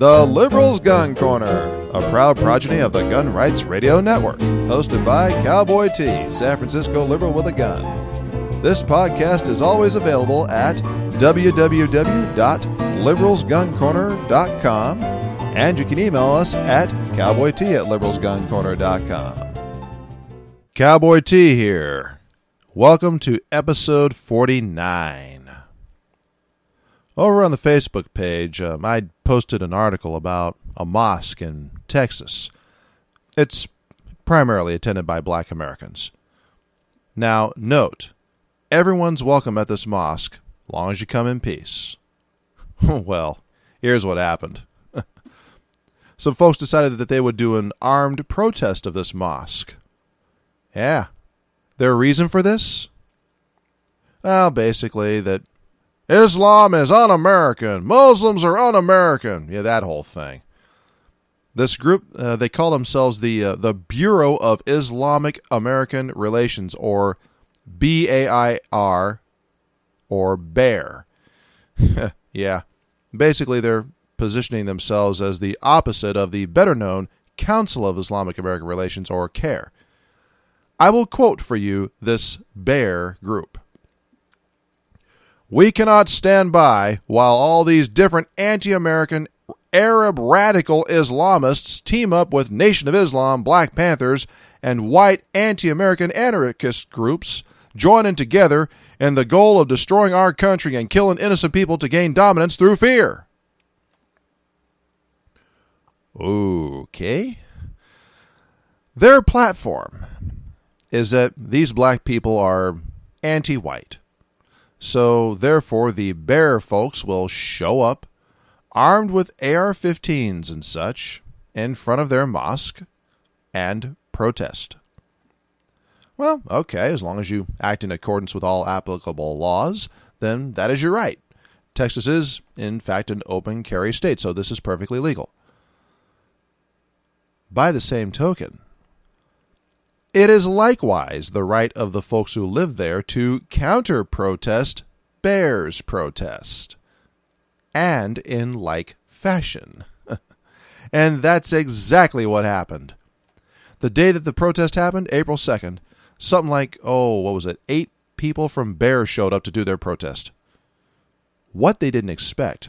The Liberals Gun Corner, a proud progeny of the Gun Rights Radio Network, hosted by Cowboy T, San Francisco liberal with a gun. This podcast is always available at www.liberalsguncorner.com, and you can email us at cowboyt at liberalsguncorner.com. Cowboy T here. Welcome to episode 49. Over on the Facebook page, um, I posted an article about a mosque in Texas. It's primarily attended by black Americans. Now, note, everyone's welcome at this mosque, long as you come in peace. well, here's what happened. Some folks decided that they would do an armed protest of this mosque. Yeah. Their reason for this? Well, basically, that Islam is un American. Muslims are un American. Yeah, that whole thing. This group, uh, they call themselves the, uh, the Bureau of Islamic American Relations, or BAIR, or BEAR. yeah, basically, they're positioning themselves as the opposite of the better known Council of Islamic American Relations, or CAIR. I will quote for you this BEAR group. We cannot stand by while all these different anti American Arab radical Islamists team up with Nation of Islam, Black Panthers, and white anti American anarchist groups, joining together in the goal of destroying our country and killing innocent people to gain dominance through fear. Okay. Their platform is that these black people are anti white so, therefore, the bear folks will show up armed with AR 15s and such in front of their mosque and protest. Well, okay, as long as you act in accordance with all applicable laws, then that is your right. Texas is, in fact, an open carry state, so this is perfectly legal. By the same token, it is likewise the right of the folks who live there to counter protest bears protest. And in like fashion. and that's exactly what happened. The day that the protest happened, April 2nd, something like, oh, what was it? Eight people from Bear showed up to do their protest. What they didn't expect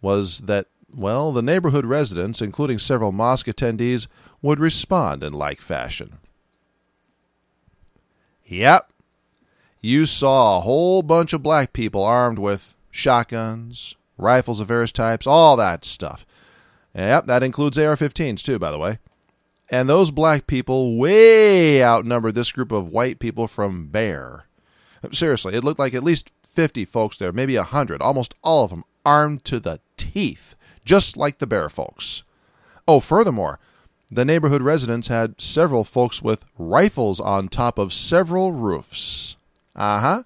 was that, well, the neighborhood residents, including several mosque attendees, would respond in like fashion. Yep. You saw a whole bunch of black people armed with shotguns, rifles of various types, all that stuff. Yep, that includes AR 15s too, by the way. And those black people way outnumbered this group of white people from Bear. Seriously, it looked like at least 50 folks there, maybe 100, almost all of them armed to the teeth, just like the Bear folks. Oh, furthermore, the neighborhood residents had several folks with rifles on top of several roofs. Uh huh.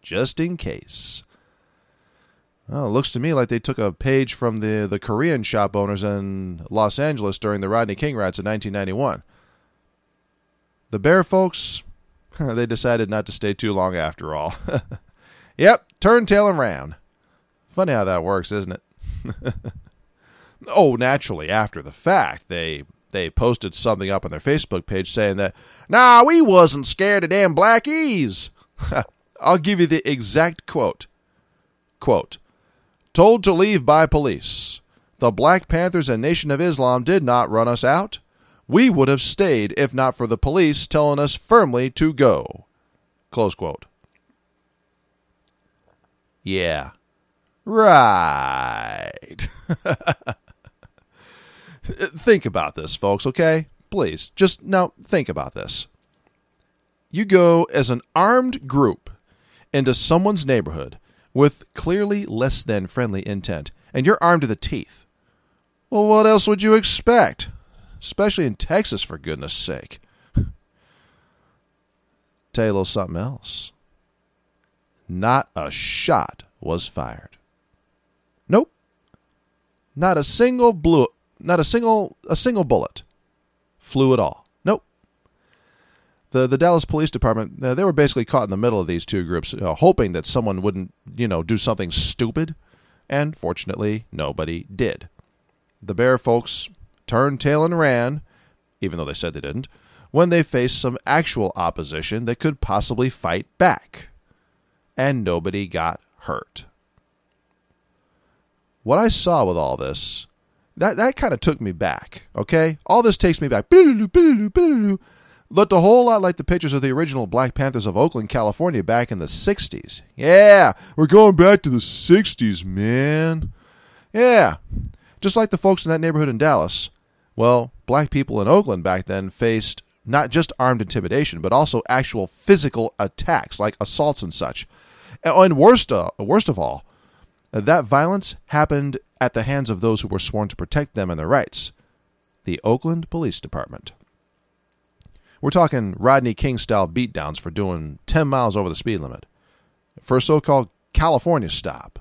Just in case. Well, looks to me like they took a page from the, the Korean shop owners in Los Angeles during the Rodney King riots in 1991. The Bear folks, they decided not to stay too long after all. yep, turn tail and ran. Funny how that works, isn't it? oh, naturally, after the fact, they they posted something up on their Facebook page saying that, nah, we wasn't scared of damn blackies. I'll give you the exact quote. Quote, told to leave by police. The Black Panthers and Nation of Islam did not run us out. We would have stayed if not for the police telling us firmly to go. Close quote. Yeah. Right. think about this, folks, okay? Please, just now think about this. You go as an armed group into someone's neighborhood with clearly less than friendly intent, and you're armed to the teeth. Well, what else would you expect? Especially in Texas, for goodness sake. Tell you a little something else. Not a shot was fired. Nope. Not a single blue not a single a single bullet flew at all. Nope. The the Dallas Police Department uh, they were basically caught in the middle of these two groups, uh, hoping that someone wouldn't you know do something stupid, and fortunately nobody did. the bear folks turned tail and ran, even though they said they didn't, when they faced some actual opposition that could possibly fight back. And nobody got hurt. What I saw with all this, that, that kind of took me back, okay? All this takes me back. Looked a whole lot like the pictures of the original Black Panthers of Oakland, California back in the 60s. Yeah, we're going back to the 60s, man. Yeah, just like the folks in that neighborhood in Dallas. Well, black people in Oakland back then faced not just armed intimidation, but also actual physical attacks like assaults and such. And worst, uh, worst of all, that violence happened at the hands of those who were sworn to protect them and their rights the Oakland Police Department. We're talking Rodney King style beatdowns for doing 10 miles over the speed limit, for a so called California stop,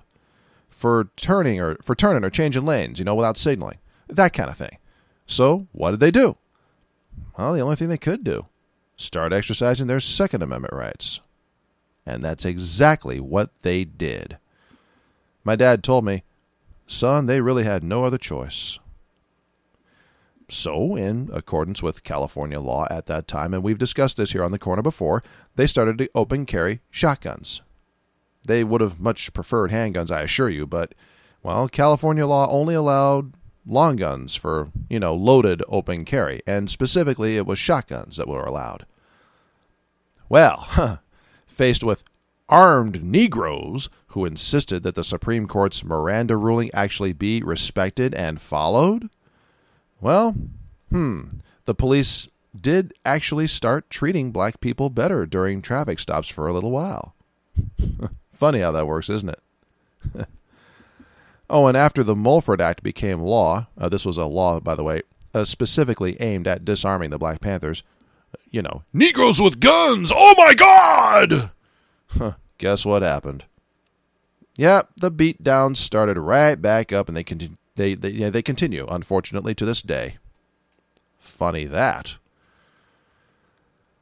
for turning or for turning or changing lanes, you know, without signaling, that kind of thing. So, what did they do? Well, the only thing they could do start exercising their Second Amendment rights. And that's exactly what they did. My dad told me, son, they really had no other choice. So, in accordance with California law at that time, and we've discussed this here on the corner before, they started to open carry shotguns. They would have much preferred handguns, I assure you, but, well, California law only allowed long guns for, you know, loaded open carry, and specifically it was shotguns that were allowed. Well, faced with armed Negroes who insisted that the Supreme Court's Miranda ruling actually be respected and followed, well, hmm, the police did actually start treating black people better during traffic stops for a little while. Funny how that works, isn't it? oh, and after the Mulford Act became law, uh, this was a law, by the way, uh, specifically aimed at disarming the Black Panthers. You know, Negroes with guns! Oh my God! Huh, guess what happened? Yep, the beatdowns started right back up, and they they they, yeah, they continue, unfortunately, to this day. Funny that.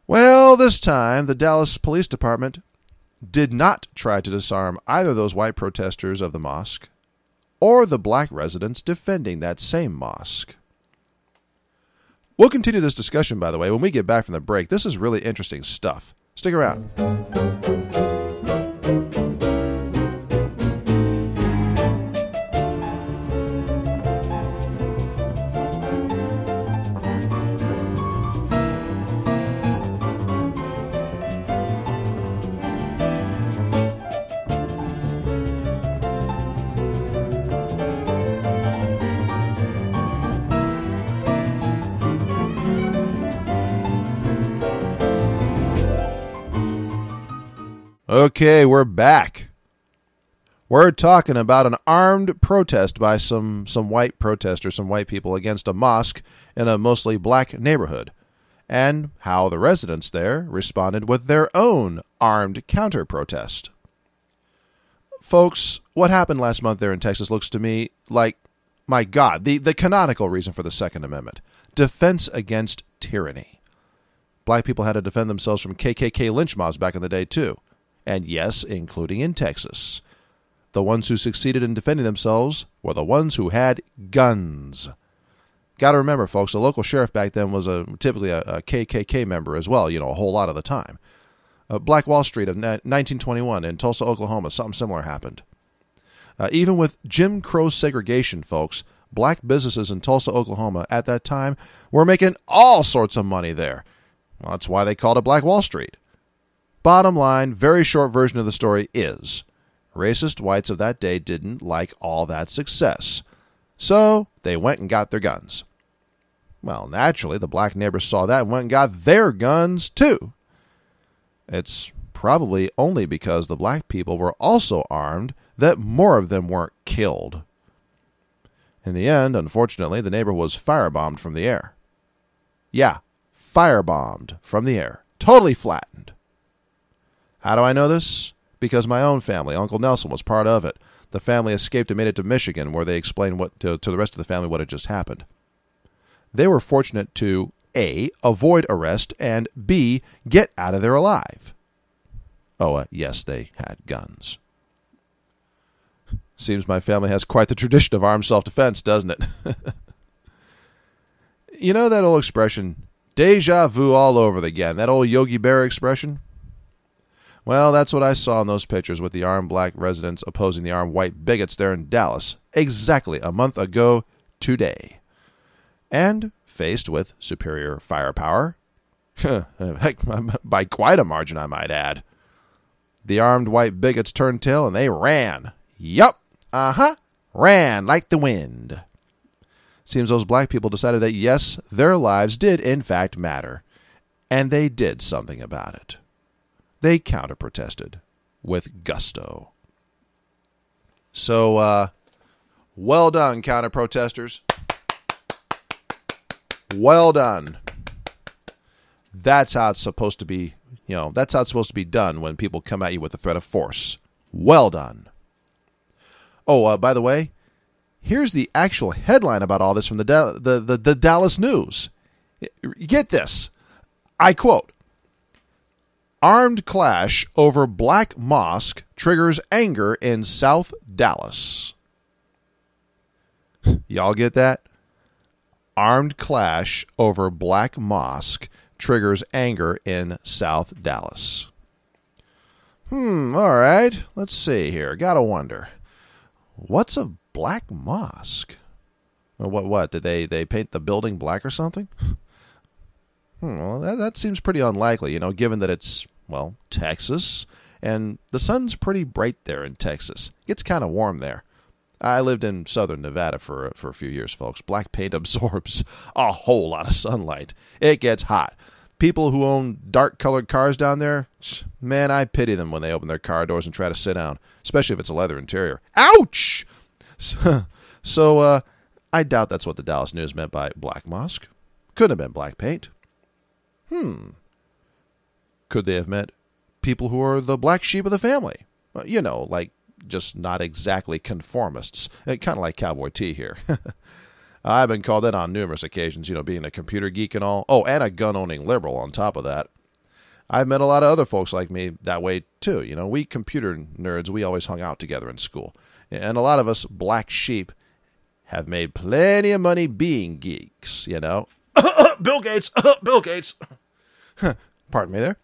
Well, this time the Dallas Police Department did not try to disarm either those white protesters of the mosque or the black residents defending that same mosque. We'll continue this discussion, by the way, when we get back from the break. This is really interesting stuff. Stick around. Okay, we're back. We're talking about an armed protest by some, some white protesters, some white people against a mosque in a mostly black neighborhood, and how the residents there responded with their own armed counter protest. Folks, what happened last month there in Texas looks to me like, my God, the, the canonical reason for the Second Amendment defense against tyranny. Black people had to defend themselves from KKK lynch mobs back in the day, too and yes, including in Texas. The ones who succeeded in defending themselves were the ones who had guns. Got to remember, folks, the local sheriff back then was a typically a, a KKK member as well, you know, a whole lot of the time. Uh, Black Wall Street of 1921 in Tulsa, Oklahoma, something similar happened. Uh, even with Jim Crow segregation, folks, black businesses in Tulsa, Oklahoma at that time were making all sorts of money there. Well, that's why they called it Black Wall Street. Bottom line, very short version of the story is racist whites of that day didn't like all that success. So they went and got their guns. Well, naturally, the black neighbors saw that and went and got their guns too. It's probably only because the black people were also armed that more of them weren't killed. In the end, unfortunately, the neighbor was firebombed from the air. Yeah, firebombed from the air. Totally flattened. How do I know this? Because my own family, Uncle Nelson, was part of it. The family escaped and made it to Michigan, where they explained what to, to the rest of the family what had just happened. They were fortunate to A. avoid arrest and B. get out of there alive. Oh, uh, yes, they had guns. Seems my family has quite the tradition of armed self defense, doesn't it? you know that old expression, deja vu all over again, that old Yogi Berra expression? Well, that's what I saw in those pictures with the armed black residents opposing the armed white bigots there in Dallas exactly a month ago today. And faced with superior firepower, heck, by quite a margin, I might add, the armed white bigots turned tail and they ran. Yup, uh huh, ran like the wind. Seems those black people decided that yes, their lives did in fact matter, and they did something about it they counter protested with gusto. So, uh, well done, counter protesters. Well done. That's how it's supposed to be. You know, that's how it's supposed to be done when people come at you with the threat of force. Well done. Oh, uh, by the way, here's the actual headline about all this from the, the, the, the Dallas News. Get this. I quote Armed clash over Black Mosque triggers anger in South Dallas. Y'all get that? Armed clash over Black Mosque triggers anger in South Dallas. Hmm, all right. Let's see here. Gotta wonder. What's a black mosque? What what? Did they they paint the building black or something? Hmm, well, that, that seems pretty unlikely, you know, given that it's, well, Texas, and the sun's pretty bright there in Texas. It gets kind of warm there. I lived in southern Nevada for, for a few years, folks. Black paint absorbs a whole lot of sunlight. It gets hot. People who own dark colored cars down there, man, I pity them when they open their car doors and try to sit down, especially if it's a leather interior. Ouch! So, so uh, I doubt that's what the Dallas News meant by Black Mosque. Couldn't have been black paint. Hmm. Could they have meant people who are the black sheep of the family? You know, like just not exactly conformists. Eh, kind of like Cowboy T here. I've been called that on numerous occasions, you know, being a computer geek and all. Oh, and a gun owning liberal on top of that. I've met a lot of other folks like me that way too. You know, we computer nerds, we always hung out together in school. And a lot of us black sheep have made plenty of money being geeks, you know. Bill Gates, Bill Gates. Pardon me there.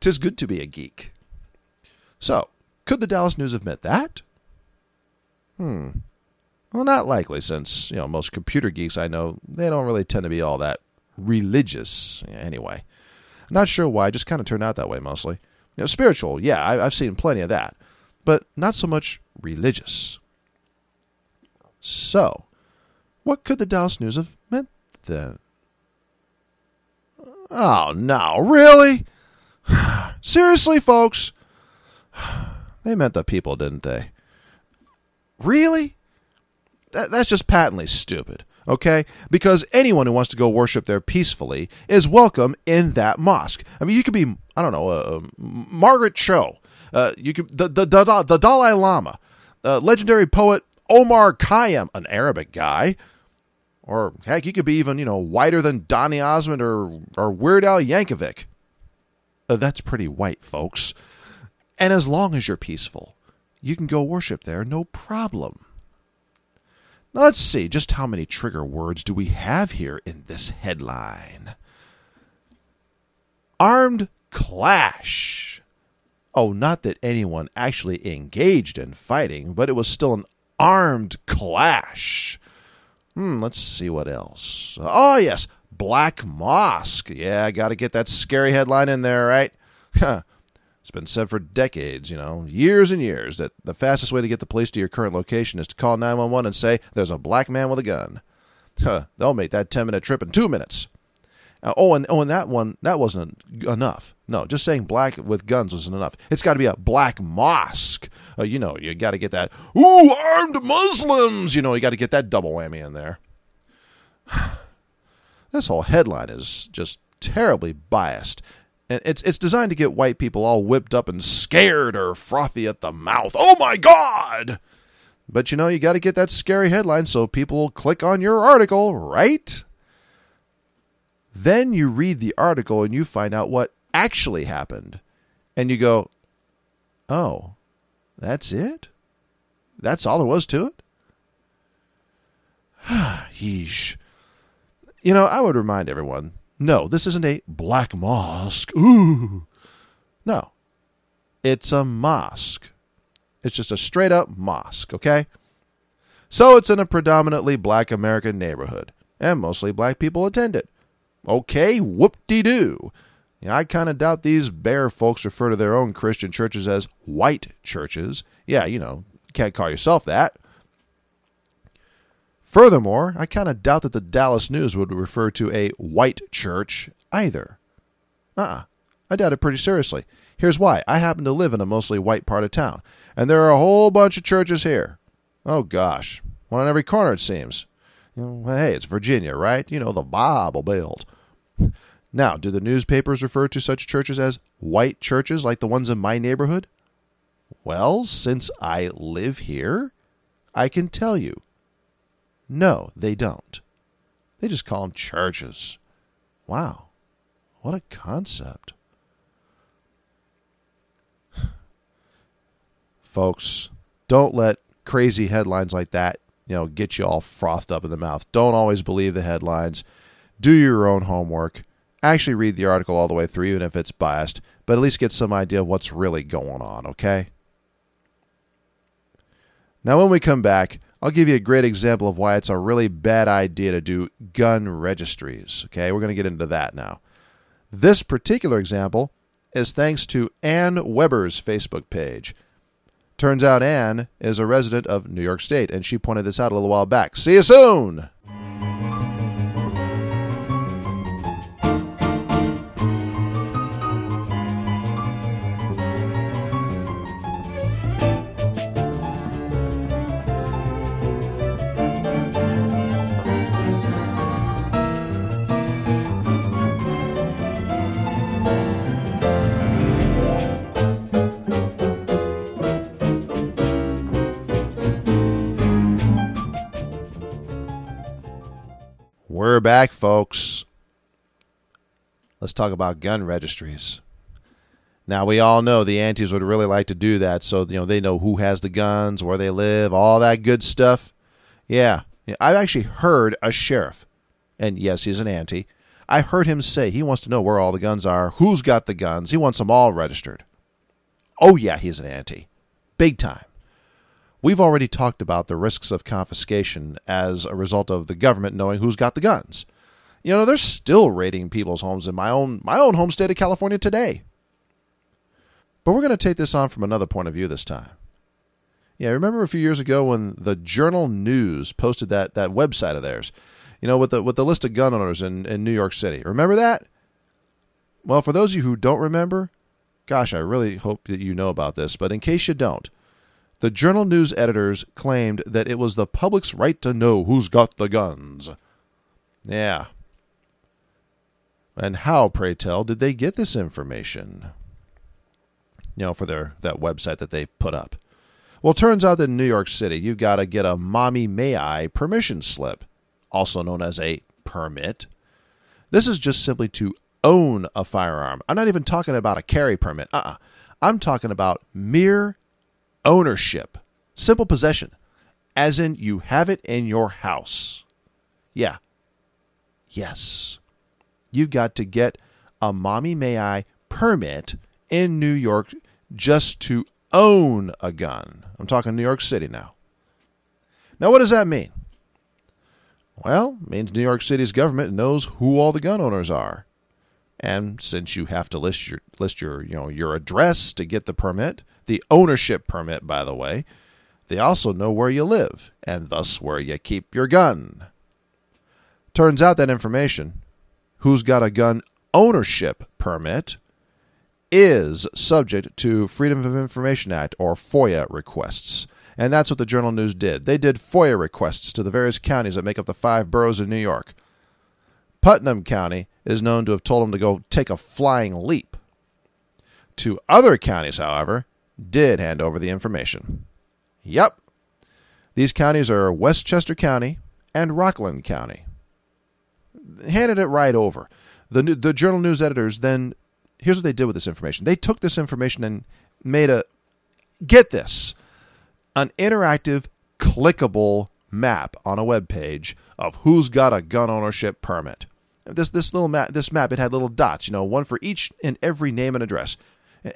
Tis good to be a geek. So, could the Dallas News have meant that? Hmm. Well, not likely, since, you know, most computer geeks I know, they don't really tend to be all that religious anyway. Not sure why, just kind of turned out that way mostly. You know, spiritual, yeah, I, I've seen plenty of that, but not so much religious. So, what could the Dallas News have meant then? Oh, no, really? Seriously, folks? They meant the people, didn't they? Really? That, that's just patently stupid, okay? Because anyone who wants to go worship there peacefully is welcome in that mosque. I mean, you could be, I don't know, uh, Margaret Cho, uh, you could the, the, the, the Dalai Lama, uh, legendary poet Omar Khayyam, an Arabic guy, or heck, you could be even, you know, whiter than Donny Osmond or, or Weird Al Yankovic. Uh, that's pretty white, folks. And as long as you're peaceful, you can go worship there, no problem. Now let's see, just how many trigger words do we have here in this headline? Armed clash. Oh, not that anyone actually engaged in fighting, but it was still an armed clash. Hmm, let's see what else. Oh, yes, Black Mosque. Yeah, I got to get that scary headline in there, right? it's been said for decades, you know, years and years, that the fastest way to get the police to your current location is to call 911 and say, there's a black man with a gun. Huh, they'll make that 10 minute trip in two minutes. Uh, oh, and oh, and that one that wasn't enough. No, just saying black with guns wasn't enough. It's got to be a black mosque. Uh, you know, you got to get that. Ooh, armed Muslims. You know, you got to get that double whammy in there. this whole headline is just terribly biased, and it's it's designed to get white people all whipped up and scared or frothy at the mouth. Oh my God! But you know, you got to get that scary headline so people will click on your article, right? Then you read the article and you find out what actually happened. And you go, oh, that's it? That's all there was to it? Yeesh. You know, I would remind everyone no, this isn't a black mosque. Ooh. No. It's a mosque. It's just a straight up mosque, okay? So it's in a predominantly black American neighborhood, and mostly black people attend it. Okay, whoop de doo. I kind of doubt these bear folks refer to their own Christian churches as white churches. Yeah, you know, can't call yourself that. Furthermore, I kind of doubt that the Dallas News would refer to a white church either. Uh uh I doubt it pretty seriously. Here's why. I happen to live in a mostly white part of town, and there are a whole bunch of churches here. Oh gosh, one on every corner it seems. You know, hey, it's Virginia, right? You know, the Bible Belt. Now, do the newspapers refer to such churches as white churches like the ones in my neighborhood? Well, since I live here, I can tell you. No, they don't. They just call them churches. Wow, what a concept. Folks, don't let crazy headlines like that, you know, get you all frothed up in the mouth. Don't always believe the headlines. Do your own homework actually read the article all the way through, even if it's biased, but at least get some idea of what's really going on, okay? Now, when we come back, I'll give you a great example of why it's a really bad idea to do gun registries, okay? We're going to get into that now. This particular example is thanks to Ann Weber's Facebook page. Turns out Anne is a resident of New York State, and she pointed this out a little while back. See you soon! We're back, folks. Let's talk about gun registries. Now we all know the antis would really like to do that, so you know they know who has the guns, where they live, all that good stuff. Yeah, I've actually heard a sheriff, and yes, he's an anti. I heard him say he wants to know where all the guns are, who's got the guns. He wants them all registered. Oh yeah, he's an anti, big time. We've already talked about the risks of confiscation as a result of the government knowing who's got the guns. You know, they're still raiding people's homes in my own my own home state of California today. But we're going to take this on from another point of view this time. Yeah, remember a few years ago when the Journal News posted that that website of theirs, you know, with the with the list of gun owners in, in New York City. Remember that? Well, for those of you who don't remember, gosh, I really hope that you know about this, but in case you don't, the Journal News editors claimed that it was the public's right to know who's got the guns. Yeah. And how, pray tell, did they get this information? You know, for their that website that they put up. Well, turns out that in New York City, you've got to get a mommy may I permission slip, also known as a permit. This is just simply to own a firearm. I'm not even talking about a carry permit. Uh uh-uh. I'm talking about mere ownership, simple possession, as in you have it in your house. Yeah. Yes. You've got to get a mommy may I permit in New York just to own a gun. I'm talking New York City now. Now, what does that mean? Well, it means New York City's government knows who all the gun owners are. And since you have to list your list your you know your address to get the permit, the ownership permit by the way, they also know where you live and thus where you keep your gun. Turns out that information, who's got a gun ownership permit, is subject to Freedom of Information Act or FOIA requests. And that's what the Journal News did. They did FOIA requests to the various counties that make up the five boroughs in New York. Putnam County is known to have told him to go take a flying leap. Two other counties, however, did hand over the information. Yep. These counties are Westchester County and Rockland County. Handed it right over. The, the Journal News editors then, here's what they did with this information. They took this information and made a, get this, an interactive, clickable map on a web page of who's got a gun ownership permit. This this little map, this map, it had little dots, you know, one for each and every name and address,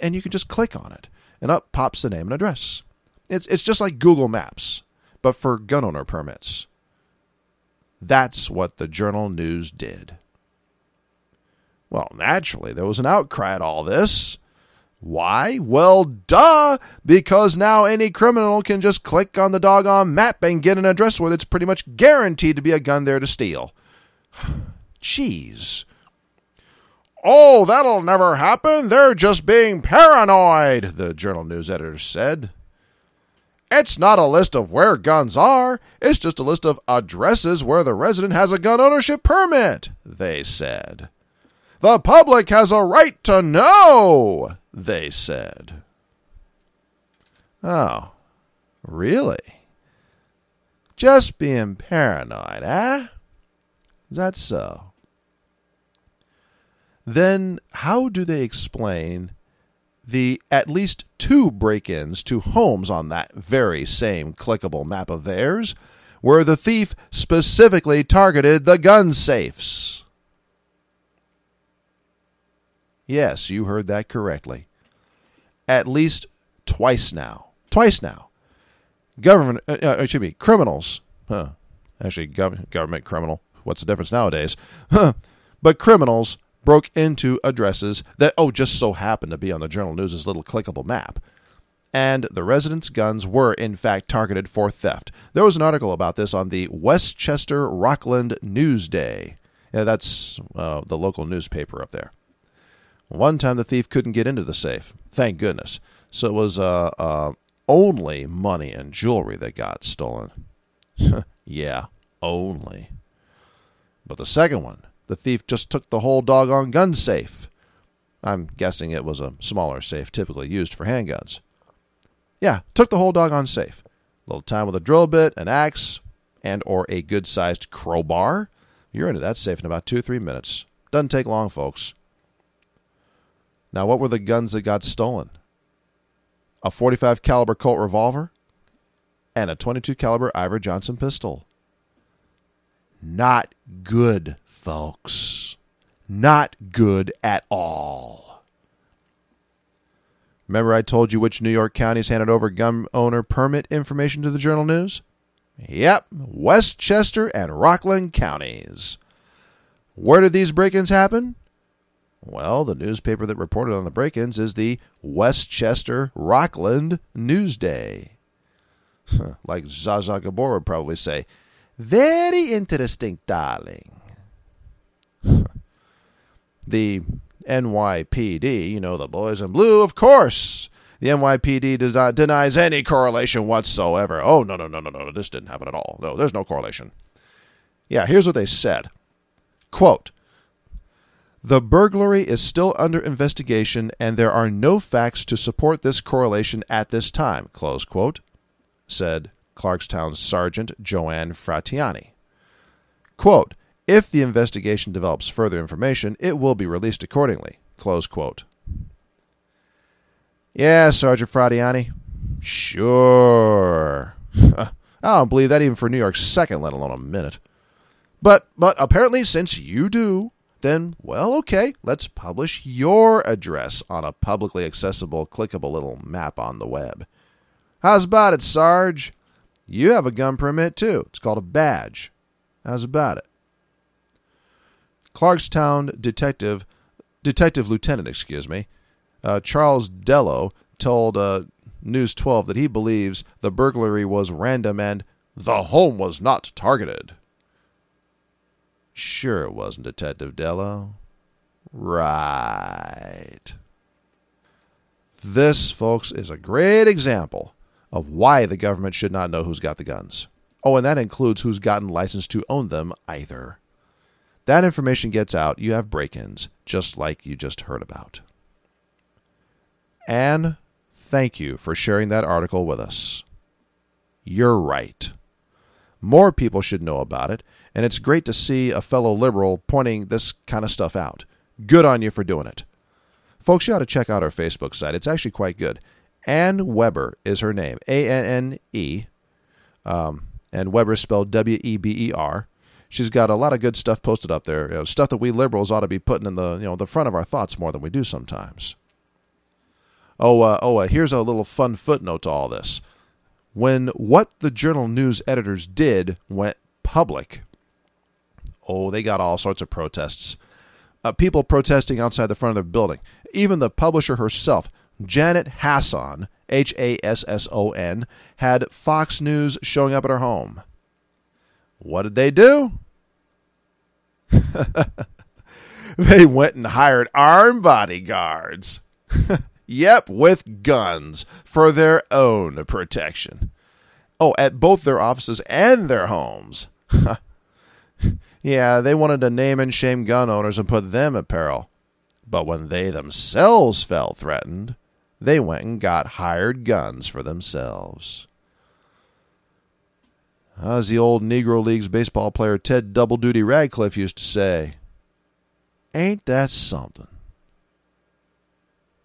and you can just click on it, and up pops the name and address. It's it's just like Google Maps, but for gun owner permits. That's what the Journal News did. Well, naturally, there was an outcry at all this. Why? Well, duh! Because now any criminal can just click on the doggone map and get an address where it's pretty much guaranteed to be a gun there to steal. Jeez. Oh, that'll never happen. They're just being paranoid, the Journal News editor said. It's not a list of where guns are, it's just a list of addresses where the resident has a gun ownership permit, they said. The public has a right to know, they said. Oh, really? Just being paranoid, eh? Is that so? Then how do they explain the at least two break ins to homes on that very same clickable map of theirs, where the thief specifically targeted the gun safes? Yes, you heard that correctly. At least twice now. Twice now. Government, uh, uh, excuse me, criminals. Huh. Actually, gov- government criminal. What's the difference nowadays? Huh. But criminals broke into addresses that, oh, just so happened to be on the Journal News' little clickable map. And the residents' guns were, in fact, targeted for theft. There was an article about this on the Westchester Rockland Newsday. Yeah, that's uh, the local newspaper up there. One time the thief couldn't get into the safe. Thank goodness. So it was uh, uh, only money and jewelry that got stolen. yeah, only. But the second one, the thief just took the whole doggone gun safe. I'm guessing it was a smaller safe typically used for handguns. Yeah, took the whole doggone safe. A little time with a drill bit, an axe, and or a good-sized crowbar. You're into that safe in about two or three minutes. Doesn't take long, folks. Now, what were the guns that got stolen? A 45 caliber Colt revolver and a 22 caliber Iver Johnson pistol. Not good, folks. Not good at all. Remember, I told you which New York counties handed over gun owner permit information to the Journal News? Yep, Westchester and Rockland counties. Where did these break ins happen? Well, the newspaper that reported on the break ins is the Westchester Rockland Newsday. like Zsa Gabor would probably say, very interesting, darling. the NYPD, you know, the boys in blue, of course. The NYPD does not denies any correlation whatsoever. Oh, no, no, no, no, no. This didn't happen at all. No, there's no correlation. Yeah, here's what they said. Quote, the burglary is still under investigation and there are no facts to support this correlation at this time, close quote, said Clarkstown Sergeant Joanne Fratiani. Quote, if the investigation develops further information, it will be released accordingly. Close quote. Yeah, Sergeant Fratiani. Sure. I don't believe that even for New York's second, let alone a minute. But but apparently since you do, then well, okay, let's publish your address on a publicly accessible clickable little map on the web. How's about it, Sarge? You have a gun permit too. It's called a badge. How's about it? Clarkstown detective, detective lieutenant, excuse me, uh, Charles Dello told uh, News 12 that he believes the burglary was random and the home was not targeted. Sure, it wasn't, Detective Dello. Right. This, folks, is a great example of why the government should not know who's got the guns. Oh, and that includes who's gotten license to own them either. That information gets out, you have break ins, just like you just heard about. Anne, thank you for sharing that article with us. You're right. More people should know about it, and it's great to see a fellow liberal pointing this kind of stuff out. Good on you for doing it. Folks, you ought to check out our Facebook site. It's actually quite good Anne Weber is her name. A N N E. Um, and Weber is spelled W E B E R. She's got a lot of good stuff posted up there. You know, stuff that we liberals ought to be putting in the you know the front of our thoughts more than we do sometimes. Oh, uh, oh, uh, here's a little fun footnote to all this. When what the journal news editors did went public, oh, they got all sorts of protests. Uh, people protesting outside the front of their building. Even the publisher herself, Janet Hasson, H A S S O N, had Fox News showing up at her home. What did they do? they went and hired armed bodyguards. yep, with guns for their own protection. Oh, at both their offices and their homes. yeah, they wanted to name and shame gun owners and put them at peril. But when they themselves felt threatened, they went and got hired guns for themselves. As the old Negro Leagues baseball player Ted Double Duty Radcliffe used to say, Ain't that something?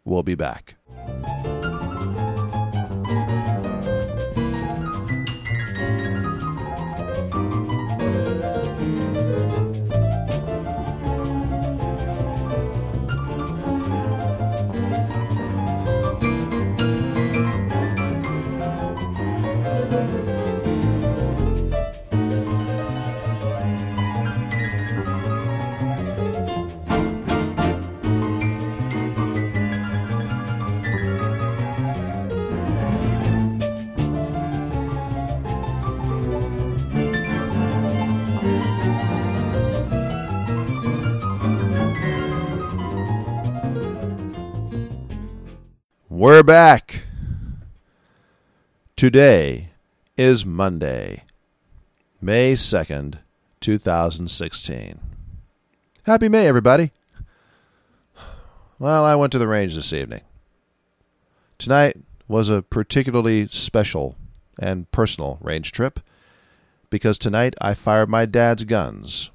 We'll be back. Back. Today is Monday, May 2nd, 2016. Happy May, everybody. Well, I went to the range this evening. Tonight was a particularly special and personal range trip because tonight I fired my dad's guns.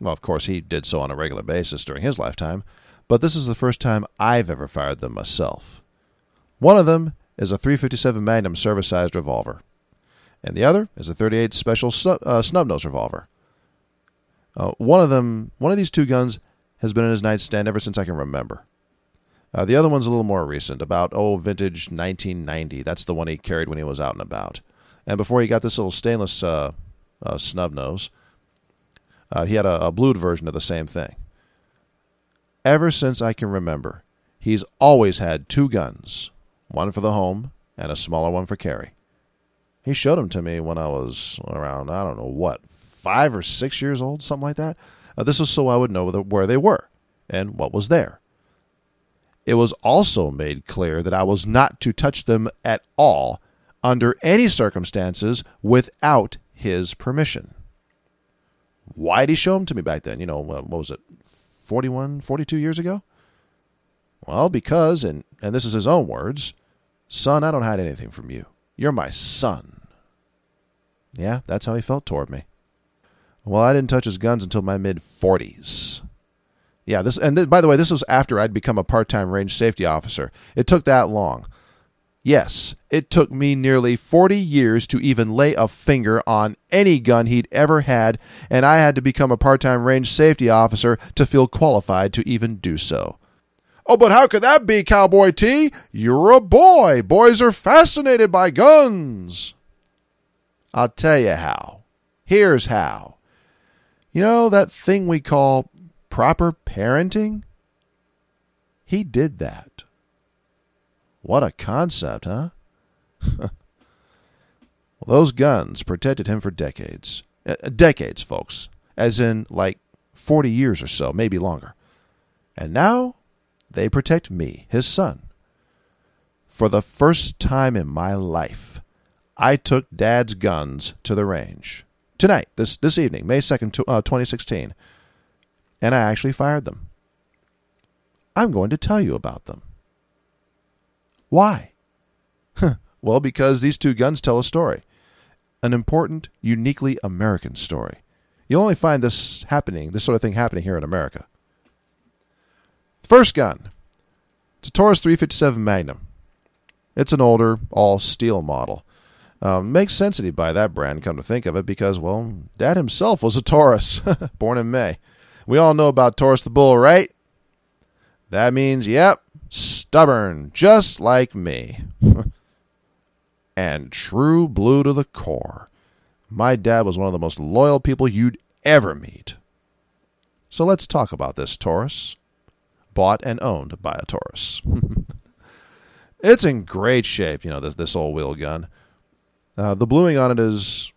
Well, of course, he did so on a regular basis during his lifetime, but this is the first time I've ever fired them myself. One of them is a 357 Magnum service-sized revolver, and the other is a 38 Special uh, snub-nose revolver. Uh, one of them, one of these two guns, has been in his nightstand ever since I can remember. Uh, the other one's a little more recent, about oh vintage 1990. That's the one he carried when he was out and about. And before he got this little stainless uh, uh, snub nose, uh, he had a, a blued version of the same thing. Ever since I can remember, he's always had two guns one for the home and a smaller one for carry. He showed them to me when I was around, I don't know what, five or six years old, something like that. Uh, this was so I would know where they were and what was there. It was also made clear that I was not to touch them at all under any circumstances without his permission. Why did he show them to me back then? You know, what was it, 41, 42 years ago? Well, because, and, and this is his own words, Son, I don't hide anything from you. You're my son. Yeah, that's how he felt toward me. Well, I didn't touch his guns until my mid 40s. Yeah, this and by the way, this was after I'd become a part-time range safety officer. It took that long. Yes, it took me nearly 40 years to even lay a finger on any gun he'd ever had, and I had to become a part-time range safety officer to feel qualified to even do so. Oh, but how could that be, Cowboy T? You're a boy. Boys are fascinated by guns. I'll tell you how. Here's how. You know that thing we call proper parenting? He did that. What a concept, huh? well, those guns protected him for decades. Uh, decades, folks. As in, like, 40 years or so, maybe longer. And now they protect me, his son. For the first time in my life, I took Dad's guns to the range. Tonight, this, this evening, May 2nd, uh, 2016. And I actually fired them. I'm going to tell you about them. Why? well, because these two guns tell a story. An important, uniquely American story. You'll only find this happening, this sort of thing happening here in America. First gun. It's a Taurus 357 Magnum. It's an older, all steel model. Um, makes sense that he'd buy that brand, come to think of it, because, well, Dad himself was a Taurus, born in May. We all know about Taurus the Bull, right? That means, yep, stubborn, just like me. and true blue to the core. My dad was one of the most loyal people you'd ever meet. So let's talk about this Taurus. Bought and owned by a Taurus. it's in great shape, you know, this, this old wheel gun. Uh, the bluing on it is,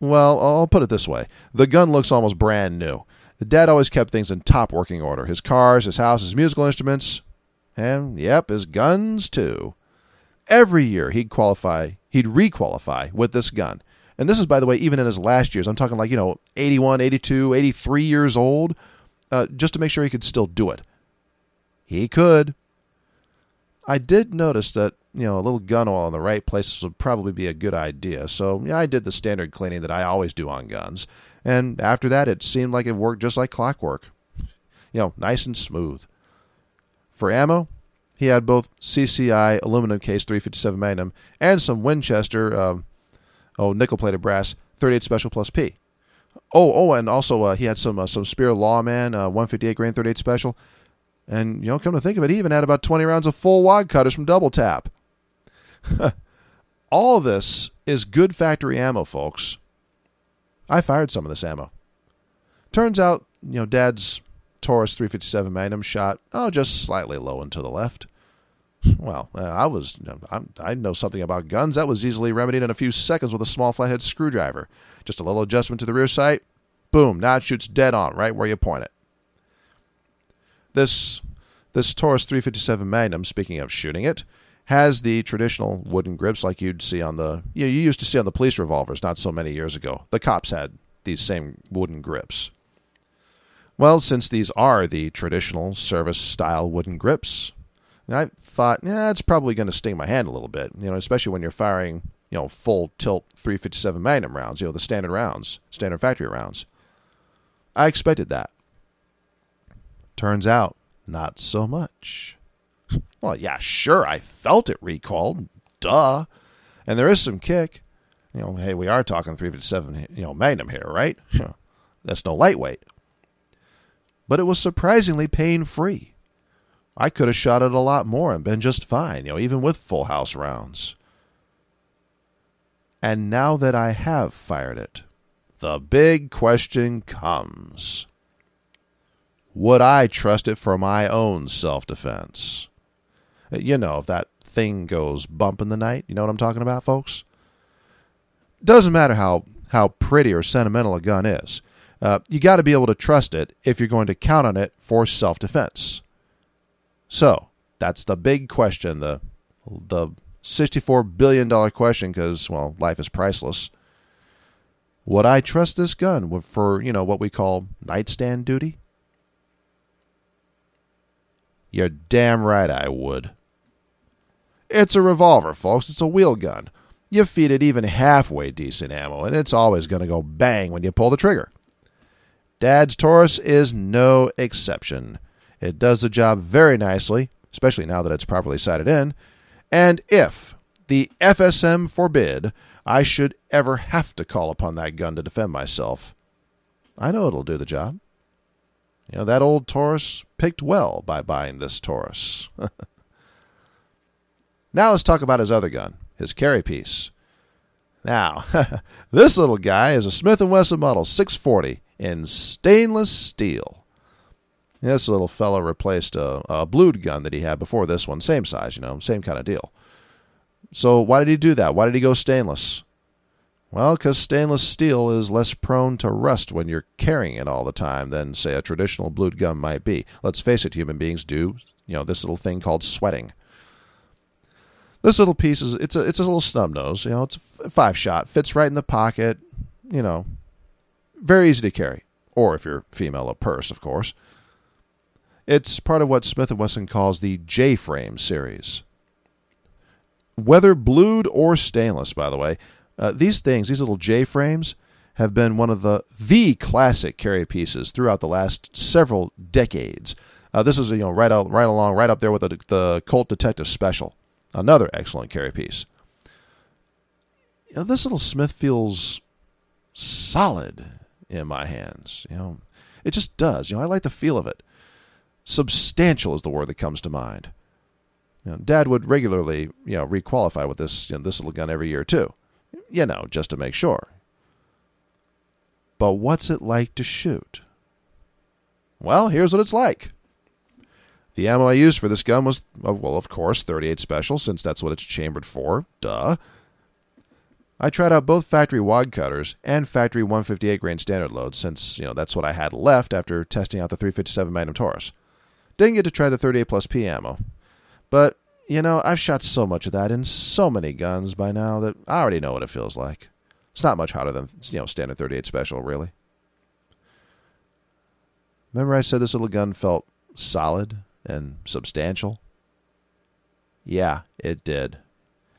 well, I'll put it this way the gun looks almost brand new. Dad always kept things in top working order his cars, his house, his musical instruments, and, yep, his guns too. Every year he'd qualify, he'd requalify with this gun. And this is, by the way, even in his last years. I'm talking like, you know, 81, 82, 83 years old, uh, just to make sure he could still do it. He could. I did notice that, you know, a little gun oil in the right places would probably be a good idea. So, yeah, I did the standard cleaning that I always do on guns. And after that, it seemed like it worked just like clockwork. You know, nice and smooth. For ammo, he had both CCI aluminum case 357 Magnum and some Winchester, uh, oh, nickel plated brass 38 Special Plus P. Oh, oh, and also uh, he had some uh, some Speer Lawman uh, 158 grain 38 Special. And, you know, come to think of it, he even had about 20 rounds of full wad cutters from Double Tap. All this is good factory ammo, folks. I fired some of this ammo. Turns out, you know, Dad's Taurus 357 Magnum shot, oh, just slightly low and to the left. Well, uh, I was I know something about guns. That was easily remedied in a few seconds with a small flathead screwdriver. Just a little adjustment to the rear sight. Boom, now it shoots dead on, right where you point it. This this Taurus 357 Magnum, speaking of shooting it, has the traditional wooden grips like you'd see on the you, know, you used to see on the police revolvers not so many years ago. The cops had these same wooden grips. Well, since these are the traditional service style wooden grips, I thought, yeah, it's probably going to sting my hand a little bit, you know, especially when you're firing, you know, full tilt 357 Magnum rounds, you know, the standard rounds, standard factory rounds. I expected that. Turns out, not so much. Well, yeah, sure, I felt it recoiled. Duh. And there is some kick. You know, hey, we are talking 357, you know, Magnum here, right? That's no lightweight. But it was surprisingly pain free. I could have shot it a lot more and been just fine, you know, even with full house rounds. And now that I have fired it, the big question comes Would I trust it for my own self defense? You know, if that thing goes bump in the night, you know what I'm talking about, folks? Doesn't matter how, how pretty or sentimental a gun is. Uh, you got to be able to trust it if you're going to count on it for self defense. So that's the big question, the the $64 billion question, because, well, life is priceless. Would I trust this gun for, you know, what we call nightstand duty? You're damn right I would. It's a revolver, folks. It's a wheel gun. You feed it even halfway decent ammo, and it's always going to go bang when you pull the trigger. Dad's Taurus is no exception. It does the job very nicely, especially now that it's properly sighted in. And if the FSM forbid I should ever have to call upon that gun to defend myself, I know it'll do the job. You know, that old Taurus picked well by buying this Taurus. now let's talk about his other gun, his carry piece. Now, this little guy is a Smith & Wesson Model 640 in stainless steel. This little fellow replaced a, a blued gun that he had before this one, same size, you know, same kind of deal. So why did he do that? Why did he go stainless? Well, because stainless steel is less prone to rust when you're carrying it all the time than, say, a traditional blued gun might be. Let's face it, human beings do, you know, this little thing called sweating. This little piece is it's a it's a little snub nose, you know, it's a five shot, fits right in the pocket, you know, very easy to carry. Or if you're female, a purse, of course. It's part of what Smith & Wesson calls the J-frame series. Whether blued or stainless, by the way, uh, these things, these little J-frames, have been one of the the classic carry pieces throughout the last several decades. Uh, this is you know right out, right along, right up there with the, the Colt Detective Special. Another excellent carry piece. You know, this little Smith feels solid in my hands. You know, it just does. You know, I like the feel of it. Substantial is the word that comes to mind. You know, Dad would regularly, you know, requalify with this you know, this little gun every year too. You know, just to make sure. But what's it like to shoot? Well, here's what it's like. The ammo I used for this gun was, uh, well, of course, 38 Special, since that's what it's chambered for. Duh. I tried out both factory wad cutters and factory 158 grain standard loads, since you know that's what I had left after testing out the 357 Magnum Taurus. Didn't get to try the 38 plus P ammo, but you know I've shot so much of that in so many guns by now that I already know what it feels like. It's not much hotter than you know standard 38 Special, really. Remember I said this little gun felt solid and substantial? Yeah, it did.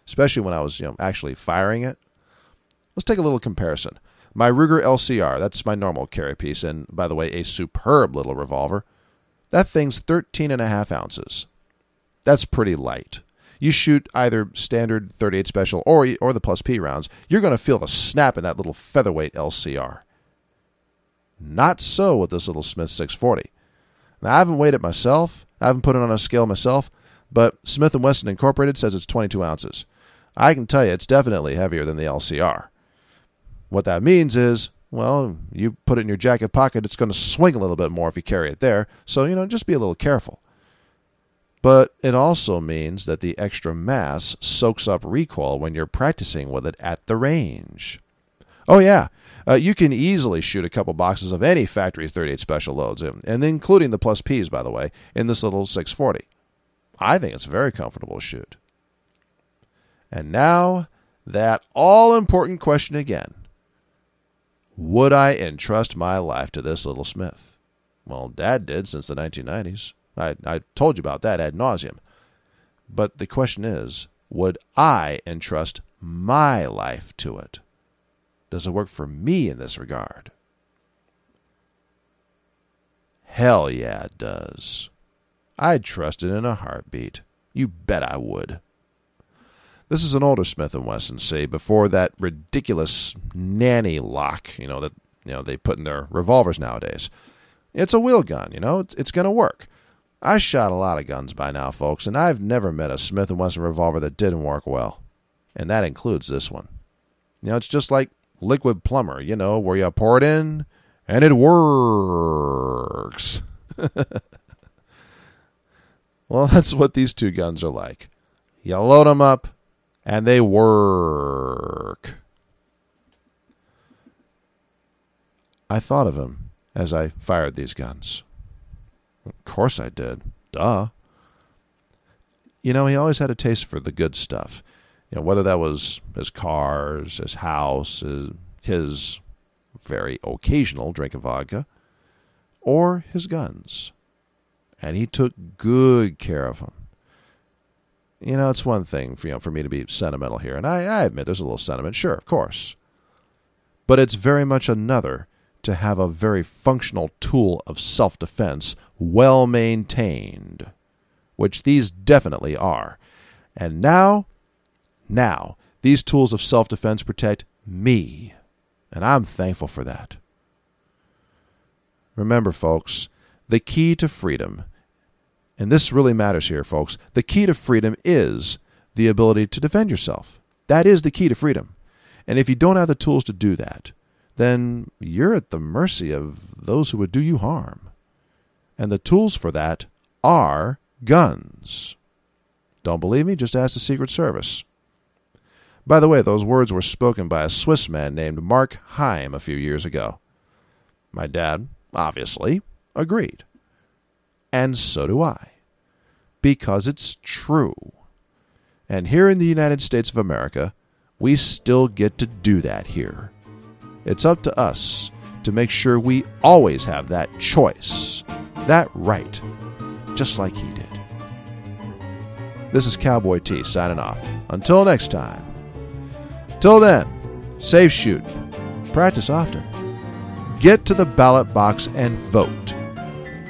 Especially when I was, you know, actually firing it. Let's take a little comparison. My Ruger LCR, that's my normal carry piece, and by the way, a superb little revolver. That thing's 13 and a half ounces. That's pretty light. You shoot either standard 38 special or or the plus P rounds, you're going to feel the snap in that little featherweight LCR. Not so with this little Smith 640. Now, I haven't weighed it myself. I haven't put it on a scale myself, but Smith & Wesson Incorporated says it's 22 ounces. I can tell you it's definitely heavier than the LCR. What that means is, well, you put it in your jacket pocket, it's going to swing a little bit more if you carry it there. So, you know, just be a little careful. But it also means that the extra mass soaks up recoil when you're practicing with it at the range. Oh, yeah, uh, you can easily shoot a couple boxes of any factory 38 special loads, and including the plus Ps, by the way, in this little 640. I think it's very comfortable to shoot. And now, that all important question again Would I entrust my life to this little Smith? Well, Dad did since the 1990s. I, I told you about that ad nauseum. But the question is would I entrust my life to it? Does it work for me in this regard? Hell yeah, it does. I'd trust it in a heartbeat. You bet I would. This is an older Smith & Wesson, say, before that ridiculous nanny lock, you know, that you know they put in their revolvers nowadays. It's a wheel gun, you know, it's, it's going to work. I shot a lot of guns by now, folks, and I've never met a Smith & Wesson revolver that didn't work well. And that includes this one. You know, it's just like liquid plumber, you know, where you pour it in and it works. well, that's what these two guns are like. You load them up and they work. I thought of him as I fired these guns. Of course I did. Duh. You know, he always had a taste for the good stuff you know, whether that was his cars, his house, his, his very occasional drink of vodka, or his guns. And he took good care of them. You know, it's one thing for, you know, for me to be sentimental here, and I, I admit there's a little sentiment, sure, of course. But it's very much another to have a very functional tool of self defense well maintained, which these definitely are. And now now, these tools of self defense protect me, and I'm thankful for that. Remember, folks, the key to freedom, and this really matters here, folks, the key to freedom is the ability to defend yourself. That is the key to freedom. And if you don't have the tools to do that, then you're at the mercy of those who would do you harm. And the tools for that are guns. Don't believe me? Just ask the Secret Service. By the way, those words were spoken by a Swiss man named Mark Heim a few years ago. My dad, obviously, agreed. And so do I. Because it's true. And here in the United States of America, we still get to do that here. It's up to us to make sure we always have that choice, that right, just like he did. This is Cowboy T signing off. Until next time. Till then, safe shoot, practice often, get to the ballot box and vote.